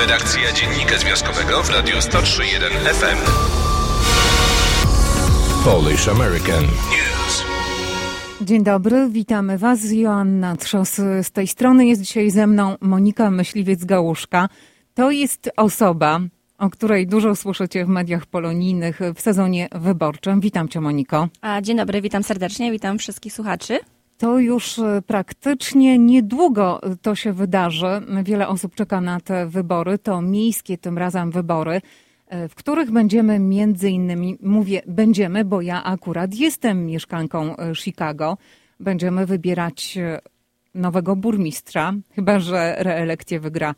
Redakcja Dziennika Związkowego w Radiu 103.1 FM. Polish American News. Dzień dobry, witamy Was. Joanna Trzos z tej strony. Jest dzisiaj ze mną Monika Myśliwiec-Gałuszka. To jest osoba, o której dużo słyszycie w mediach polonijnych w sezonie wyborczym. Witam Cię, Moniko. A, dzień dobry, witam serdecznie, witam wszystkich słuchaczy. To już e, praktycznie niedługo to się wydarzy. Wiele osób czeka na te wybory. To miejskie tym razem wybory, e, w których będziemy między innymi, mówię będziemy, bo ja akurat jestem mieszkanką e, Chicago. Będziemy wybierać nowego burmistrza, chyba że reelekcję wygra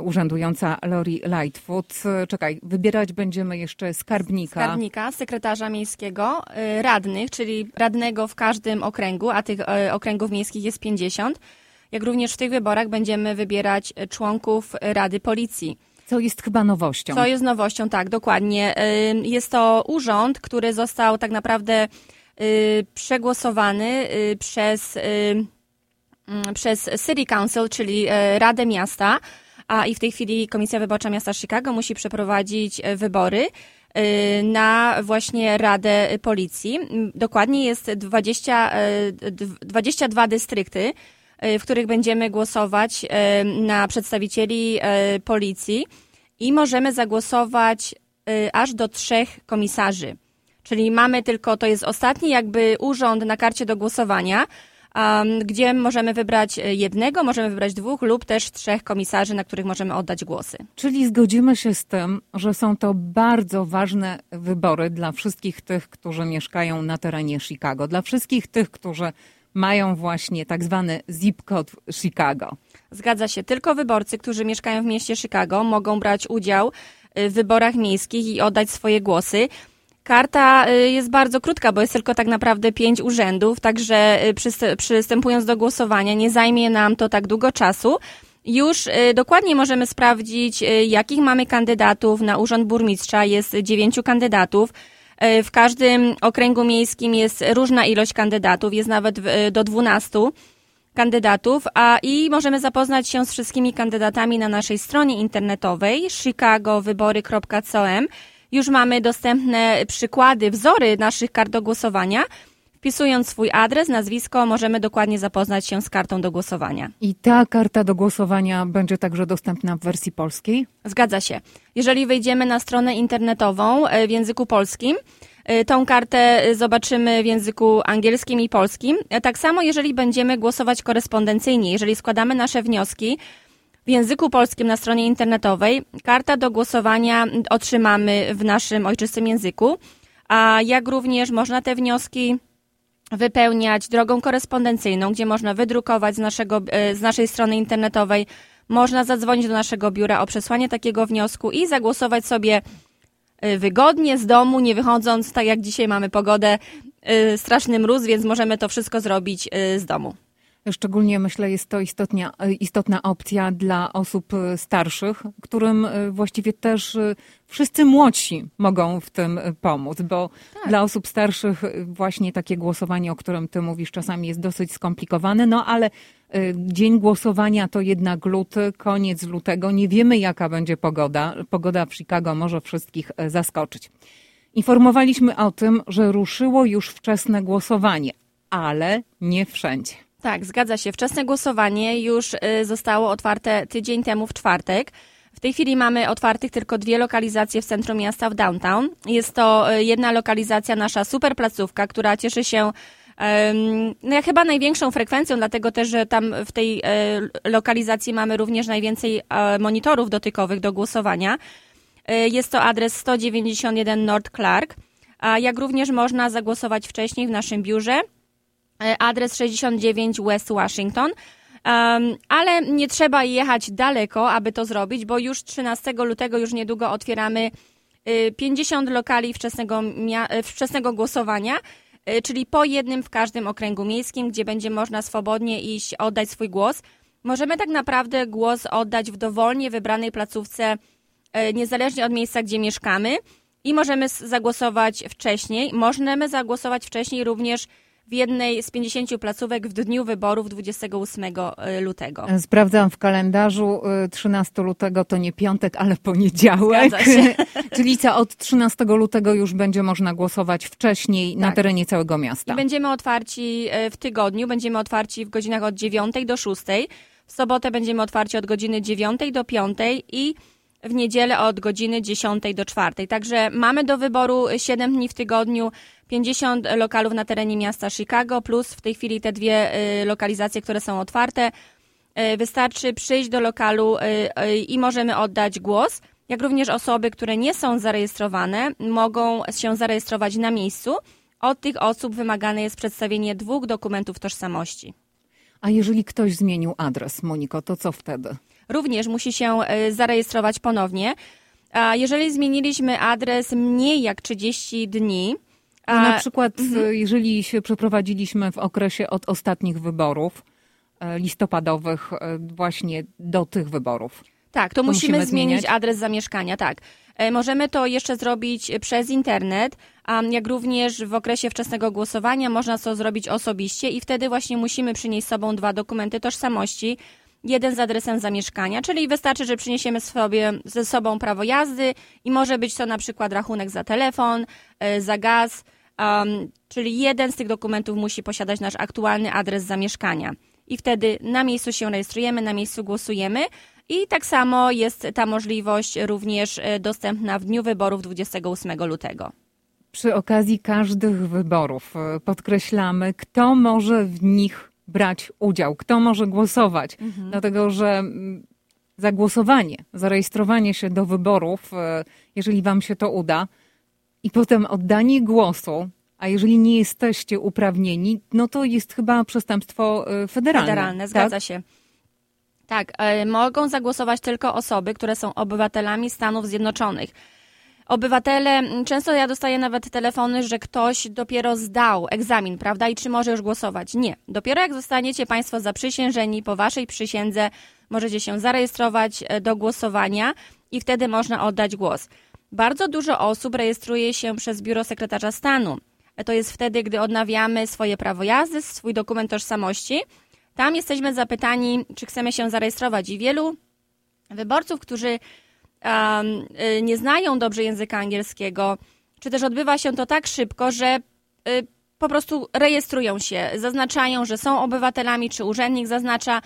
urzędująca Lori Lightfoot. Czekaj, wybierać będziemy jeszcze skarbnika. Skarbnika, sekretarza miejskiego, y, radnych, czyli radnego w każdym okręgu, a tych y, okręgów miejskich jest 50. Jak również w tych wyborach będziemy wybierać członków Rady Policji. Co jest chyba nowością. Co jest nowością, tak, dokładnie. Y, jest to urząd, który został tak naprawdę przegłosowany przez, mm, przez City Council, czyli Radę Miasta a i w tej chwili Komisja Wyborcza Miasta Chicago musi przeprowadzić e, wybory e, na właśnie Radę Policji. Dokładnie jest 20, 22 e, dystrykty, w których będziemy głosować na przedstawicieli policji i możemy zagłosować aż do trzech komisarzy. Czyli mamy tylko, to jest ostatni jakby urząd na karcie do głosowania, um, gdzie możemy wybrać jednego, możemy wybrać dwóch lub też trzech komisarzy, na których możemy oddać głosy. Czyli zgodzimy się z tym, że są to bardzo ważne wybory dla wszystkich tych, którzy mieszkają na terenie Chicago, dla wszystkich tych, którzy mają właśnie tak zwany zip code Chicago. Zgadza się. Tylko wyborcy, którzy mieszkają w mieście Chicago, mogą brać udział w wyborach miejskich i oddać swoje głosy. Karta y, jest bardzo krótka, bo jest tylko tak naprawdę pięć urzędów, także y, przystępując do głosowania nie zajmie nam to tak długo czasu. Już y, dokładnie możemy sprawdzić, jakich mamy kandydatów. Na urząd burmistrza jest dziewięciu kandydatów. W każdym okręgu miejskim jest różna ilość kandydatów, jest nawet do dwunastu kandydatów, a i możemy zapoznać się z wszystkimi kandydatami na naszej stronie internetowej chicagowybory.com. Już mamy dostępne przykłady, wzory naszych kart do głosowania. Wpisując swój adres, nazwisko, możemy dokładnie zapoznać się z kartą do głosowania. I ta karta do głosowania będzie także dostępna w wersji polskiej? Zgadza się. Jeżeli wejdziemy na stronę internetową e, w języku polskim, e, Tą kartę zobaczymy w języku angielskim i polskim. E, tak samo, jeżeli będziemy głosować korespondencyjnie, jeżeli składamy nasze wnioski w języku polskim na stronie internetowej. Karta do głosowania otrzymamy w naszym ojczystym języku, a jak również można te wnioski wypełniać drogą korespondencyjną, gdzie można wydrukować z, naszego, e, z naszej strony internetowej, można zadzwonić do naszego biura o przesłanie takiego wniosku i zagłosować sobie e, wygodnie z domu, nie wychodząc, tak jak dzisiaj mamy pogodę, e, straszny mróz, więc możemy to wszystko zrobić z domu. Szczególnie myślę, jest to istotnia, istotna opcja dla osób starszych, którym e, właściwie też e, wszyscy młodsi mogą w tym pomóc, bo tak. dla osób starszych właśnie takie głosowanie, o którym ty mówisz, czasami jest dosyć skomplikowane, no ale e, dzień głosowania to jednak luty, koniec lutego. Nie wiemy, jaka będzie pogoda. Pogoda w Chicago może wszystkich zaskoczyć. Informowaliśmy o tym, że ruszyło już wczesne głosowanie, ale nie wszędzie. Tak, zgadza się. Wczesne głosowanie już y, zostało otwarte tydzień temu w czwartek. W tej chwili mamy otwartych tylko dwie lokalizacje w centrum miasta, w downtown. Jest to y, jedna lokalizacja, nasza super placówka, która cieszy się no, chyba największą frekwencją, dlatego też, że tam w tej y, lokalizacji mamy również najwięcej monitorów dotykowych do głosowania. Jest to adres 191 North Clark, a jak również można zagłosować wcześniej w naszym biurze E, adres 69 West Washington. Um, ale nie trzeba jechać daleko, aby to zrobić, bo już 13 lutego, już niedługo otwieramy 50 y, lokali wczesnego, y, wczesnego głosowania, y, czyli po jednym w każdym okręgu miejskim, gdzie będzie można swobodnie iść, oddać swój głos. Możemy tak naprawdę głos oddać w dowolnie wybranej placówce, niezależnie od miejsca, gdzie mieszkamy i możemy zagłosować wcześniej. Możemy zagłosować wcześniej również w jednej z 50 placówek w dniu wyborów 28 y, lutego. Sprawdzam w kalendarzu 13 y, lutego to nie piątek, ale poniedziałek. Czyli co, od 13 lutego już będzie można głosować wcześniej tak. na terenie całego miasta. I będziemy otwarci y, w tygodniu, będziemy otwarci w godzinach od 9 do 6. W sobotę będziemy otwarci od godziny 9 do 5 i w niedzielę od godziny 10 do 4. Także mamy do wyboru 7 dni w tygodniu, 50 lokalów na terenie miasta Chicago, plus w tej chwili te dwie y, lokalizacje, które są otwarte. Y, wystarczy przyjść do lokalu y, i możemy oddać głos. Jak również osoby, które nie są zarejestrowane, mogą się zarejestrować na miejscu. Od tych osób wymagane jest przedstawienie dwóch dokumentów tożsamości. A jeżeli ktoś zmienił adres, Moniko, to co wtedy? Również musi się e, zarejestrować ponownie. A jeżeli zmieniliśmy adres mniej jak 30 dni, no na przykład, mhm. jeżeli się przeprowadziliśmy w okresie od ostatnich wyborów e, listopadowych, e, właśnie do tych wyborów. Tak, to, to musimy, musimy zmienić zmieniać. adres zamieszkania, tak. Możemy to jeszcze zrobić przez internet, jak również w okresie wczesnego głosowania można to zrobić osobiście i wtedy właśnie musimy przynieść z sobą dwa dokumenty tożsamości, jeden z adresem zamieszkania, czyli wystarczy, że przyniesiemy sobie ze sobą prawo jazdy i może być to na przykład rachunek za telefon, e, za gaz, um, czyli jeden z tych dokumentów musi posiadać nasz aktualny adres zamieszkania. I wtedy na miejscu się rejestrujemy, na miejscu głosujemy. I tak samo jest ta możliwość również e, dostępna w dniu wyborów 28 lutego. Przy okazji każdych wyborów e, podkreślamy, kto może w nich brać udział, kto może głosować. Mhm. Dlatego, że mm, zagłosowanie, zarejestrowanie się do wyborów, e, jeżeli wam się to uda, i potem oddanie głosu, a jeżeli nie jesteście uprawnieni, no to jest chyba przestępstwo e, federalne. Federalne, zgadza tak? się. Tak, y, mogą zagłosować tylko osoby, które są obywatelami Stanów Zjednoczonych. Obywatele, często ja dostaję nawet telefony, że ktoś dopiero zdał egzamin, prawda, i czy może już głosować. Nie. Dopiero jak zostaniecie Państwo zaprzysiężeni po Waszej przysiędze, możecie się zarejestrować e, do głosowania i wtedy można oddać głos. Bardzo dużo osób rejestruje się przez Biuro Sekretarza Stanu. E, to jest wtedy, gdy odnawiamy swoje prawo jazdy, swój dokument tożsamości. Tam jesteśmy zapytani, czy chcemy się zarejestrować i wielu wyborców, którzy nie znają dobrze języka angielskiego, czy też odbywa się to tak szybko, że y, po prostu rejestrują się, zaznaczają, że są obywatelami, czy urzędnik zaznacza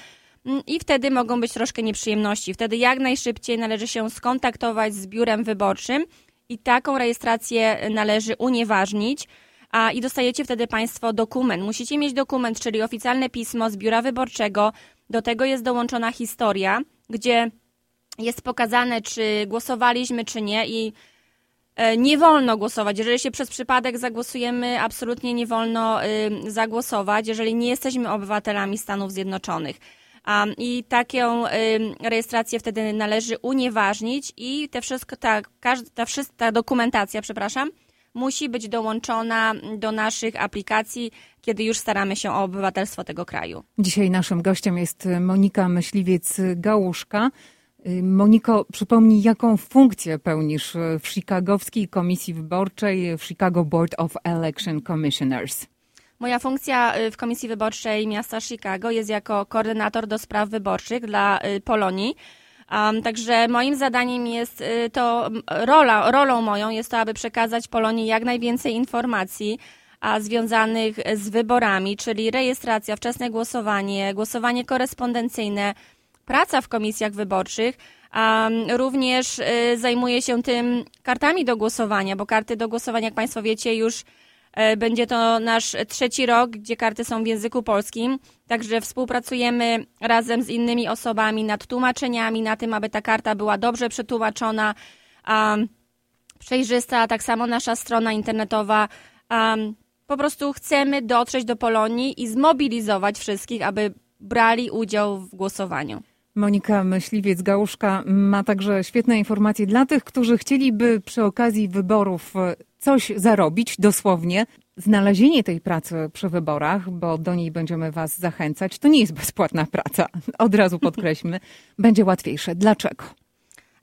mm, i wtedy mogą być troszkę nieprzyjemności. Wtedy jak najszybciej należy się skontaktować z biurem wyborczym i taką rejestrację należy unieważnić. A, I dostajecie wtedy Państwo dokument. Musicie mieć dokument, czyli oficjalne pismo z biura wyborczego. Do tego jest dołączona historia, gdzie jest pokazane, czy głosowaliśmy, czy nie i e, nie wolno głosować. Jeżeli się przez przypadek zagłosujemy, absolutnie nie wolno zagłosować, jeżeli nie jesteśmy obywatelami Stanów Zjednoczonych. I taką rejestrację wtedy należy unieważnić i te wszystko, ta, każda, ta, ta dokumentacja, przepraszam, musi być dołączona do naszych aplikacji, kiedy już staramy się o obywatelstwo tego kraju. Dzisiaj naszym gościem jest Monika Myśliwiec-Gałuszka. Y, Moniko, przypomnij, jaką funkcję pełnisz w Chicagowskiej Komisji Wyborczej w Chicago Board of Election Commissioners? Moja funkcja y, w Komisji Wyborczej miasta Chicago jest jako koordynator do spraw wyborczych dla y, Polonii. Um, także moim zadaniem jest to, rola, rolą moją jest to, aby przekazać Polonii jak najwięcej informacji a związanych z wyborami, czyli rejestracja, wczesne głosowanie, głosowanie korespondencyjne, praca w komisjach wyborczych, a również y, zajmuje się tym kartami do głosowania, bo karty do głosowania, jak Państwo wiecie, już y, będzie to nasz trzeci rok, gdzie karty są w języku polskim. Także współpracujemy razem z innymi osobami nad tłumaczeniami, na tym, aby ta karta była dobrze przetłumaczona, przejrzysta. Tak samo nasza strona internetowa. Po prostu chcemy dotrzeć do Polonii i zmobilizować wszystkich, aby brali udział w głosowaniu. Monika Myśliwiec-Gałuszka ma także świetne informacje dla tych, którzy chcieliby przy okazji wyborów e, coś zarobić, dosłownie. Znalezienie tej pracy przy wyborach, bo do niej będziemy Was zachęcać, to nie jest bezpłatna praca. Od razu podkreślmy, będzie łatwiejsze. Dlaczego?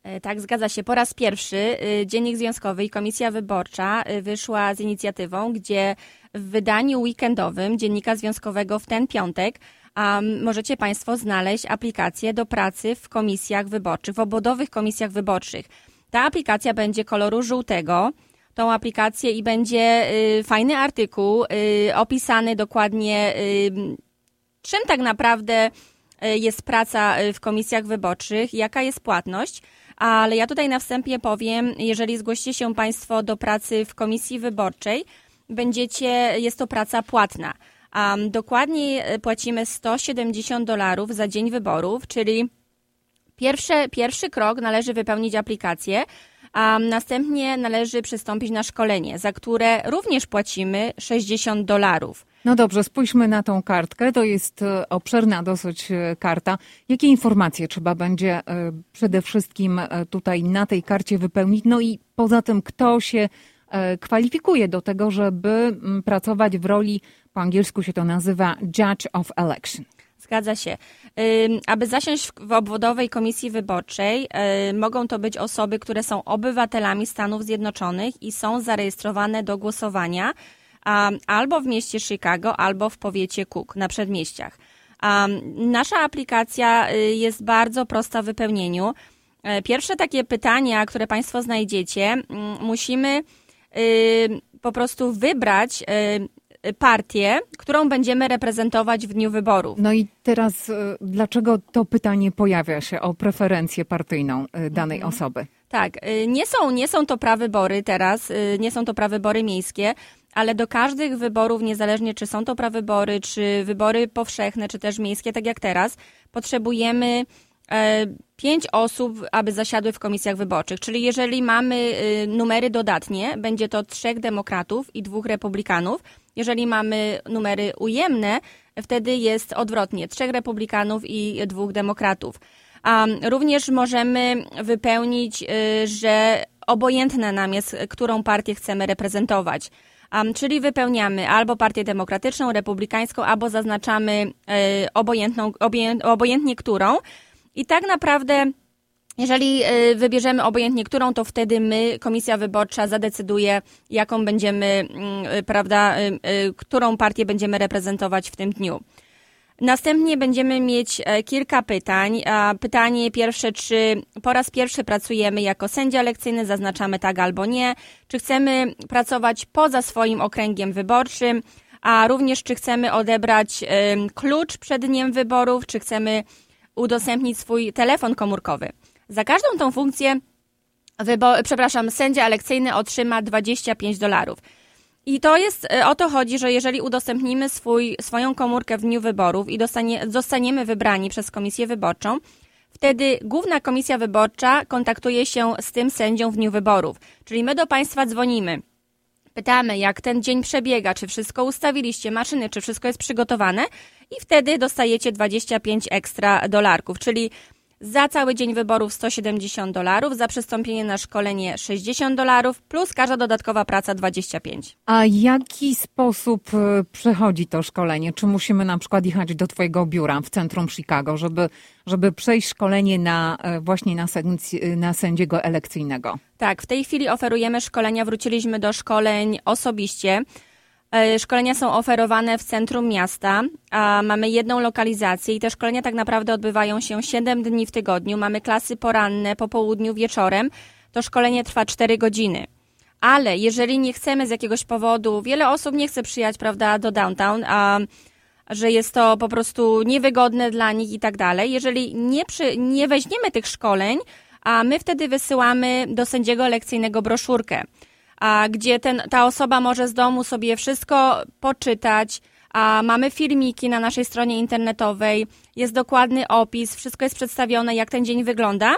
E, tak, zgadza się. Po raz pierwszy e, Dziennik Związkowy i Komisja Wyborcza wyszła z inicjatywą, gdzie w wydaniu weekendowym Dziennika Związkowego w ten piątek um, możecie Państwo znaleźć aplikację do pracy w komisjach wyborczych, w obwodowych komisjach wyborczych. Ta aplikacja będzie koloru żółtego, tą aplikację i będzie y, fajny artykuł y, opisany dokładnie, y, czym tak naprawdę y, jest praca y, w komisjach wyborczych, jaka jest płatność. Ale ja tutaj na wstępie powiem, jeżeli zgłosicie się Państwo do pracy w komisji wyborczej, będziecie, jest to praca płatna. Um, dokładniej y, płacimy 170 dolarów za dzień wyborów, czyli pierwszy, pierwszy krok należy wypełnić aplikację, a następnie należy przystąpić na szkolenie, za które również płacimy 60 dolarów. No dobrze, spójrzmy na tą kartkę. To jest e, obszerna dosyć e, karta. Jakie informacje trzeba będzie e, przede wszystkim e, tutaj na tej karcie wypełnić? No i poza tym, kto się e, kwalifikuje do tego, żeby mm, pracować w roli, po angielsku się to nazywa Judge of Election? Zgadza się. Aby zasiąść w- obwodowej komisji wyborczej, y, mogą to być osoby, które są obywatelami Stanów Zjednoczonych i są zarejestrowane do głosowania albo w mieście Chicago, albo w powiecie Cook na przedmieściach. Nasza aplikacja y, jest bardzo prosta w wypełnieniu. E, Pierwsze takie pytania, które Państwo znajdziecie, mm, musimy po prostu wybrać y, y, partię, którą będziemy reprezentować w dniu wyborów. No i teraz, e, dlaczego to pytanie pojawia się o preferencję partyjną e, danej Mhm. osoby? Tak, y, nie są, nie są to prawybory teraz, y, nie są to prawybory miejskie, ale do każdych wyborów, niezależnie czy są to prawybory, czy wybory powszechne, czy też miejskie, tak jak teraz, potrzebujemy e, pięć osób, aby zasiadły w komisjach wyborczych. Czyli jeżeli mamy y, numery dodatnie, będzie to trzech demokratów i dwóch republikanów. Jeżeli mamy numery ujemne, wtedy jest odwrotnie, trzech republikanów i dwóch demokratów. A również możemy wypełnić, y, że obojętne nam jest, którą partię chcemy reprezentować. Um, czyli wypełniamy albo partię demokratyczną, republikańską, albo zaznaczamy y, obojętną, obojęt, obojętnie którą. I tak naprawdę, jeżeli y, wybierzemy obojętnie którą, to wtedy my, komisja wyborcza, zadecyduje, jaką będziemy, mm, y, prawda, y, którą partię będziemy reprezentować w tym dniu. Następnie będziemy mieć e, kilka pytań. Pytanie pierwsze, czy po raz pierwszy pracujemy jako sędzia lekcyjny, zaznaczamy tak albo nie. Czy chcemy pracować poza swoim okręgiem wyborczym, a również czy chcemy odebrać klucz przed dniem wyborów, czy chcemy udostępnić swój telefon komórkowy. Za każdą tą funkcję, wybo- przepraszam, sędzia elekcyjny otrzyma 25 dolarów. I to jest, e, o to chodzi, że jeżeli udostępnimy swój, swoją komórkę w dniu wyborów i dostanie, zostaniemy wybrani przez komisję wyborczą, wtedy Główna Komisja Wyborcza kontaktuje się z tym sędzią w dniu wyborów. Czyli my do Państwa dzwonimy. Pytamy, jak ten dzień przebiega, czy wszystko ustawiliście, maszyny, czy wszystko jest przygotowane i wtedy dostajecie 25 ekstra dolarków, czyli za cały dzień wyborów 170 dolarów, za przystąpienie na szkolenie 60 dolarów, plus każda dodatkowa praca 25. A jaki sposób e, przechodzi to szkolenie? Czy musimy na przykład jechać do Twojego biura w centrum Chicago, żeby, żeby przejść szkolenie na, e, właśnie na, sędzi- na sędziego elekcyjnego? Tak, w tej chwili oferujemy szkolenia, wróciliśmy do szkoleń osobiście. E, Szkolenia są oferowane w centrum miasta, mamy jedną lokalizację i te szkolenia tak naprawdę odbywają się 7 dni w tygodniu. Mamy klasy poranne, po południu, wieczorem. To szkolenie trwa 4 godziny. Ale jeżeli nie chcemy z jakiegoś powodu, wiele osób nie chce przyjechać, prawda, do downtown, a że jest to po prostu niewygodne dla nich i tak dalej. Jeżeli nie, przy, nie weźmiemy tych szkoleń, a my wtedy wysyłamy do sędziego lekcyjnego broszurkę, a gdzie ten, ta osoba może z domu sobie wszystko poczytać, a mamy filmiki na naszej stronie internetowej, jest dokładny opis, wszystko jest przedstawione, jak ten dzień wygląda,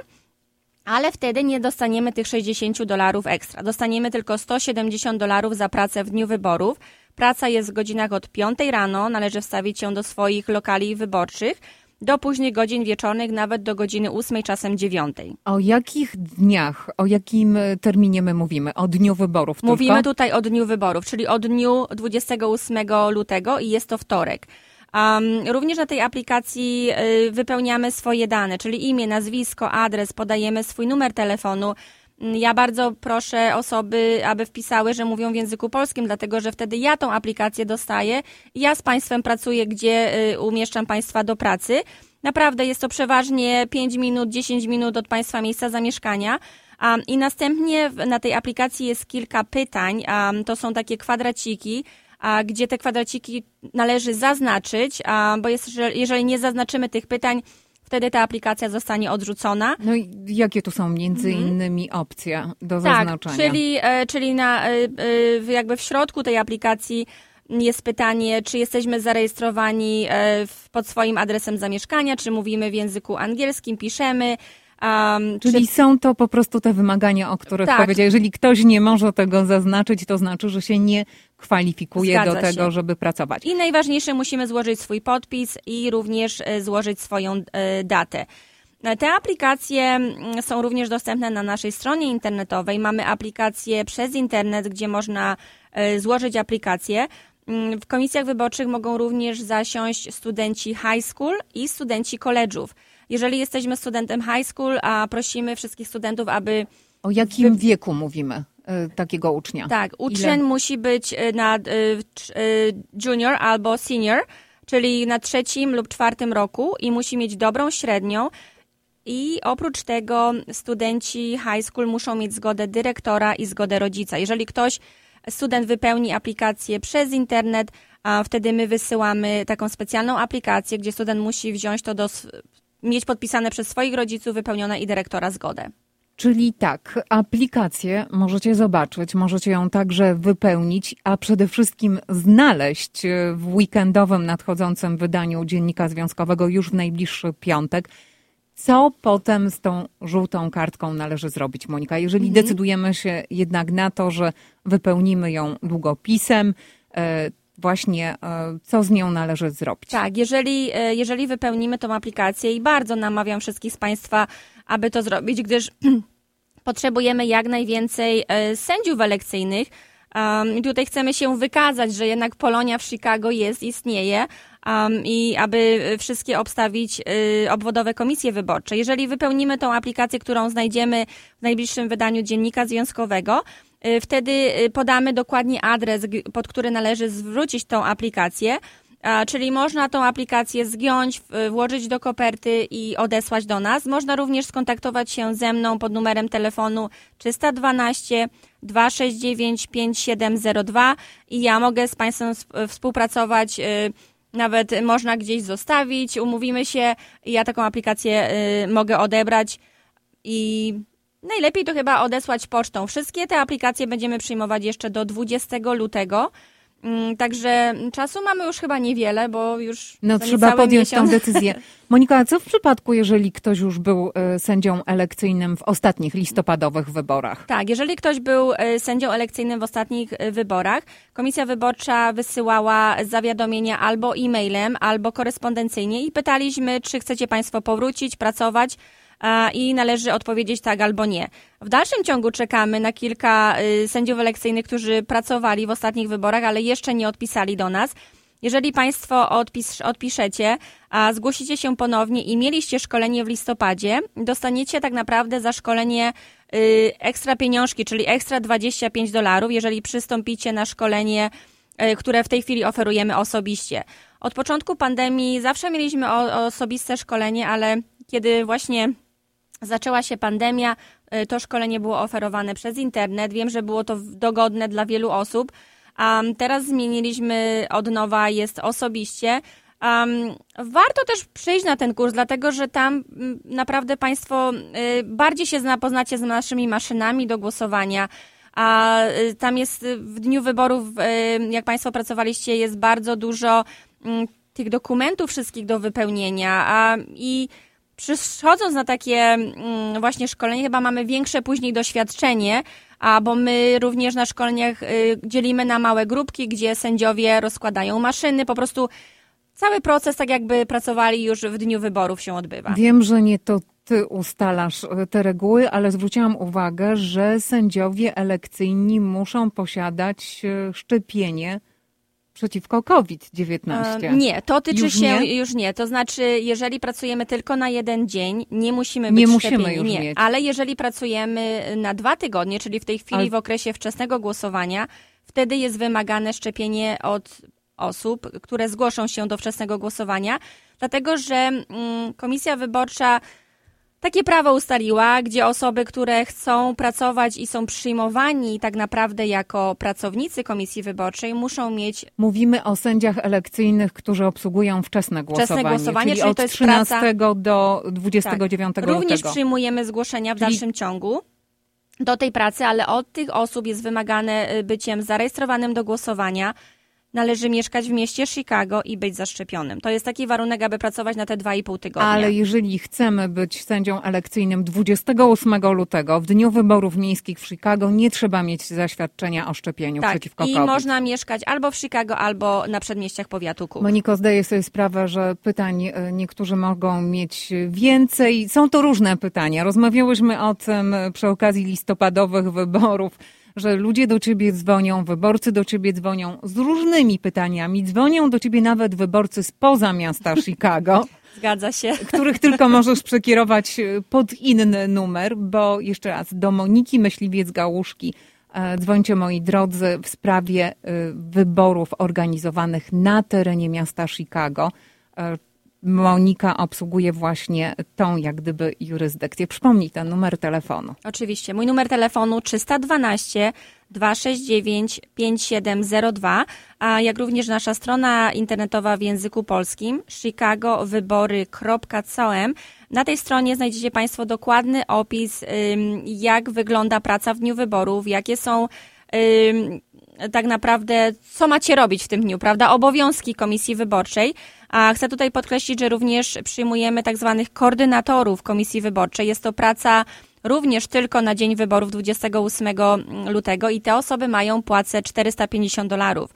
ale wtedy nie dostaniemy tych 60 dolarów ekstra. Dostaniemy tylko 170 dolarów za pracę w dniu wyborów. Praca jest w godzinach od 5 rano, należy wstawić się do swoich lokali wyborczych, do późnych godzin wieczornych, nawet do godziny 8, czasem 9. O jakich dniach, o jakim e, terminie my mówimy? O dniu wyborów Mówimy tylko? tutaj o dniu wyborów, czyli o dniu 28 lutego i jest to wtorek. Um, również na tej aplikacji y, wypełniamy swoje dane, czyli imię, nazwisko, adres, podajemy swój numer telefonu. Ja bardzo proszę osoby, aby wpisały, że mówią w języku polskim, dlatego że wtedy ja tą aplikację dostaję ja z Państwem pracuję, gdzie y, umieszczam Państwa do pracy. Naprawdę jest to przeważnie 5 minut, 10 minut od Państwa miejsca zamieszkania. Um, I następnie na tej aplikacji jest kilka pytań. Um, to są takie kwadraciki, a, gdzie te kwadraciki należy zaznaczyć, a, bo jest, jeżeli nie zaznaczymy tych pytań, wtedy ta aplikacja zostanie odrzucona. No i jakie tu są między mhm. innymi opcje do tak, zaznaczenia? Czyli, e, czyli na, e, e, jakby w środku tej aplikacji jest pytanie, czy jesteśmy zarejestrowani pod swoim adresem zamieszkania, czy mówimy w języku angielskim, piszemy, Um, Czyli czy... są to po prostu te wymagania, o których tak. powiedział. Jeżeli ktoś nie może tego zaznaczyć, to znaczy, że się nie kwalifikuje Zgadza do tego, się. żeby pracować. I najważniejsze, musimy złożyć swój podpis i również e, złożyć swoją e, datę. E, te aplikacje są również dostępne na naszej stronie internetowej. Mamy aplikacje przez internet, gdzie można złożyć aplikację. W komisjach wyborczych mogą również zasiąść studenci high school i studenci college'ów. Jeżeli jesteśmy studentem high school, a prosimy wszystkich studentów, aby... O jakim wy... wieku mówimy? Y, takiego ucznia. Tak, uczeń Ile? musi być y, na y, junior albo senior, czyli na trzecim lub czwartym roku i musi mieć dobrą średnią. I oprócz tego studenci high school muszą mieć zgodę dyrektora i zgodę rodzica. Jeżeli ktoś, student wypełni aplikację przez internet, a wtedy my wysyłamy taką specjalną aplikację, gdzie student musi wziąć to do mieć podpisane przez swoich rodziców, wypełnione i dyrektora zgodę. Czyli tak, aplikację możecie zobaczyć, możecie ją także wypełnić, a przede wszystkim znaleźć w weekendowym nadchodzącym wydaniu Dziennika Związkowego już w najbliższy piątek. Co potem z tą żółtą kartką należy zrobić, Monika? Jeżeli mhm. decydujemy się jednak na to, że wypełnimy ją długopisem, e, właśnie e, co z nią należy zrobić. Tak, jeżeli, e, jeżeli wypełnimy tą aplikację i bardzo namawiam wszystkich z Państwa, aby to zrobić, gdyż potrzebujemy jak najwięcej e, sędziów elekcyjnych. I tutaj chcemy się wykazać, że jednak Polonia w Chicago jest, istnieje um, i aby wszystkie obstawić y, obwodowe komisje wyborcze. Jeżeli wypełnimy tą aplikację, którą znajdziemy w najbliższym wydaniu Dziennika Związkowego, wtedy y, podamy dokładnie adres, pod który należy zwrócić tą aplikację. Czyli można tą aplikację zgiąć, włożyć do koperty i odesłać do nas. Można również skontaktować się ze mną pod numerem telefonu 312 269 5702 i ja mogę z Państwem współpracować nawet można gdzieś zostawić, umówimy się ja taką aplikację mogę odebrać i najlepiej to chyba odesłać pocztą. Wszystkie te aplikacje będziemy przyjmować jeszcze do 20 lutego. Mm, także czasu mamy już chyba niewiele, bo już. No, trzeba podjąć miesiąc. tę decyzję. Monika, a co w przypadku, jeżeli ktoś już był e, sędzią elekcyjnym w ostatnich listopadowych wyborach? Tak, jeżeli ktoś był e, sędzią elekcyjnym w ostatnich e, wyborach, komisja wyborcza wysyłała zawiadomienia albo e-mailem, albo korespondencyjnie i pytaliśmy, czy chcecie Państwo powrócić, pracować i należy odpowiedzieć tak albo nie. W dalszym ciągu czekamy na kilka y, sędziów elekcyjnych, którzy pracowali w ostatnich wyborach, ale jeszcze nie odpisali do nas. Jeżeli Państwo odpis, odpiszecie, a zgłosicie się ponownie i mieliście szkolenie w listopadzie, dostaniecie tak naprawdę za szkolenie y, ekstra pieniążki, czyli ekstra 25 dolarów, jeżeli przystąpicie na szkolenie, y, które w tej chwili oferujemy osobiście. Od początku pandemii zawsze mieliśmy o, osobiste szkolenie, ale kiedy właśnie Zaczęła się pandemia, y, to szkolenie było oferowane przez internet. Wiem, że było to dogodne dla wielu osób. Um, teraz zmieniliśmy od nowa, jest osobiście. Um, warto też przyjść na ten kurs, dlatego że tam naprawdę Państwo y, bardziej się zna, poznacie z naszymi maszynami do głosowania. A y, tam jest w dniu wyborów, jak Państwo pracowaliście, jest bardzo dużo mm, tych dokumentów wszystkich do wypełnienia. A, I przychodząc na takie mm, właśnie szkolenie, chyba mamy większe później doświadczenie, a bo my również na szkoleniach y, dzielimy na małe grupki, gdzie sędziowie rozkładają maszyny, po prostu cały proces, tak jakby pracowali już w dniu wyborów się odbywa. Wiem, że nie to ty ustalasz y, te reguły, ale zwróciłam uwagę, że sędziowie elekcyjni muszą posiadać y, szczepienie przeciwko COVID-19. E, Nie, to tyczy Już się nie? już nie. To znaczy, jeżeli pracujemy tylko na jeden dzień, nie musimy być Nie musimy szczepieni. już nie. mieć. Ale jeżeli pracujemy na dwa tygodnie, czyli w tej chwili Ale- w okresie wczesnego głosowania, wtedy jest wymagane szczepienie od osób, które zgłoszą się do wczesnego głosowania, dlatego że mm, Komisja Wyborcza takie prawo ustaliła, gdzie osoby, które chcą pracować i są przyjmowani tak naprawdę jako pracownicy Komisji Wyborczej, muszą mieć Mówimy o sędziach elekcyjnych, którzy obsługują wczesne głosowanie, głosowanie, czyli, czyli od to jest 13 praca- do 29 Tak. Również lutego. przyjmujemy zgłoszenia w Czyli- dalszym ciągu do tej pracy, ale od tych osób jest wymagane y, byciem zarejestrowanym do głosowania. Należy mieszkać w mieście Chicago i być zaszczepionym. To jest taki warunek, aby pracować na te 2,5 tygodnia. Ale jeżeli chcemy być sędzią elekcyjnym 28 lutego, w dniu wyborów miejskich w Chicago, nie trzeba mieć zaświadczenia o szczepieniu tak, przeciwko i COVID. można mieszkać albo w Chicago, albo na przedmieściach powiatu Cook. Moniko, zdaję sobie sprawę, że pytań e, niektórzy mogą mieć więcej. Są to różne pytania. Rozmawiałyśmy o tym przy okazji listopadowych wyborów, że ludzie do ciebie dzwonią, wyborcy do ciebie dzwonią z różnymi pytaniami. Dzwonią do ciebie nawet wyborcy spoza miasta Chicago, Zgadza się. których tylko możesz przekierować e, pod inny numer, bo jeszcze raz, do Moniki Myśliwiec-Gałuszki e, dzwońcie moi drodzy w sprawie e, wyborów organizowanych na terenie miasta Chicago. Monika obsługuje właśnie tą jak gdyby jurysdykcję. Przypomnij ten numer telefonu. Oczywiście. Mój numer telefonu 312 269 5702, a jak również nasza strona internetowa w języku polskim chicagowybory.com. Na tej stronie znajdziecie Państwo dokładny opis, jak wygląda praca w dniu wyborów, jakie są tak naprawdę, co macie robić w tym dniu, prawda? Obowiązki Komisji Wyborczej. A chcę tutaj podkreślić, że również przyjmujemy tak zwanych koordynatorów Komisji Wyborczej. Jest to praca również tylko na dzień wyborów 28 lutego i te osoby mają płacę 450 dolarów.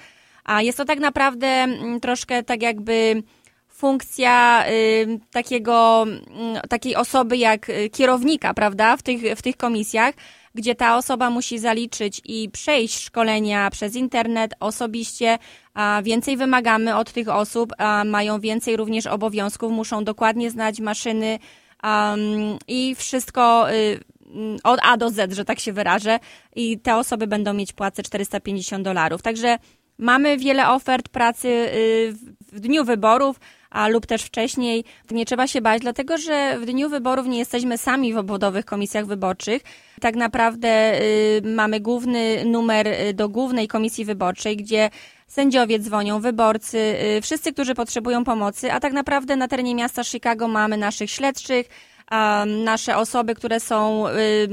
A jest to tak naprawdę mm, troszkę tak jakby funkcja y, takiego, mm, takiej osoby jak y, kierownika, prawda, w tych, w tych komisjach, gdzie ta osoba musi zaliczyć i przejść szkolenia przez internet osobiście, a więcej wymagamy od tych osób, a mają więcej również obowiązków, muszą dokładnie znać maszyny um, i wszystko y, od A do Z, że tak się wyrażę i te osoby będą mieć płacę 450 dolarów. Także mamy wiele ofert pracy y, w dniu wyborów, a lub też wcześniej. Nie trzeba się bać, dlatego że w dniu wyborów nie jesteśmy sami w obwodowych komisjach wyborczych. Tak naprawdę y, mamy główny numer y, do głównej komisji wyborczej, gdzie sędziowie dzwonią, wyborcy, y, wszyscy, którzy potrzebują pomocy, a tak naprawdę na terenie miasta Chicago mamy naszych śledczych, nasze osoby, które są y,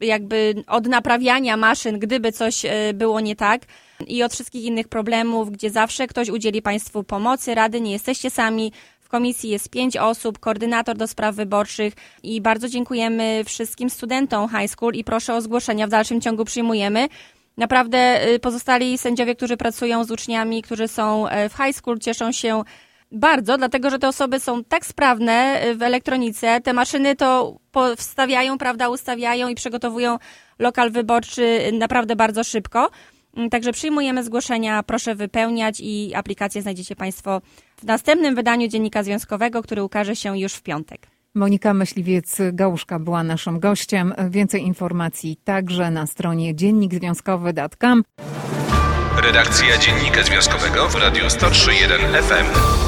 jakby od naprawiania maszyn, gdyby coś y, było nie tak i od wszystkich innych problemów, gdzie zawsze ktoś udzieli Państwu pomocy, rady, nie jesteście sami. W komisji jest pięć osób, koordynator do spraw wyborczych i bardzo dziękujemy wszystkim studentom high school i proszę o zgłoszenia, w dalszym ciągu przyjmujemy. Naprawdę y, pozostali sędziowie, którzy pracują z uczniami, którzy są e, w high school, cieszą się bardzo, dlatego że te osoby są tak sprawne y, w elektronice, te maszyny to wstawiają, prawda, ustawiają i przygotowują lokal wyborczy y, naprawdę bardzo szybko. Mm, Także przyjmujemy zgłoszenia, proszę wypełniać i aplikację znajdziecie Państwo w następnym wydaniu Dziennika Związkowego, który ukaże się już w piątek. Monika Myśliwiec-Gałuszka była naszym gościem. Więcej informacji także na stronie dziennikzwiązkowy.com. Redakcja Dziennika Związkowego w Radiu 103.1 FM.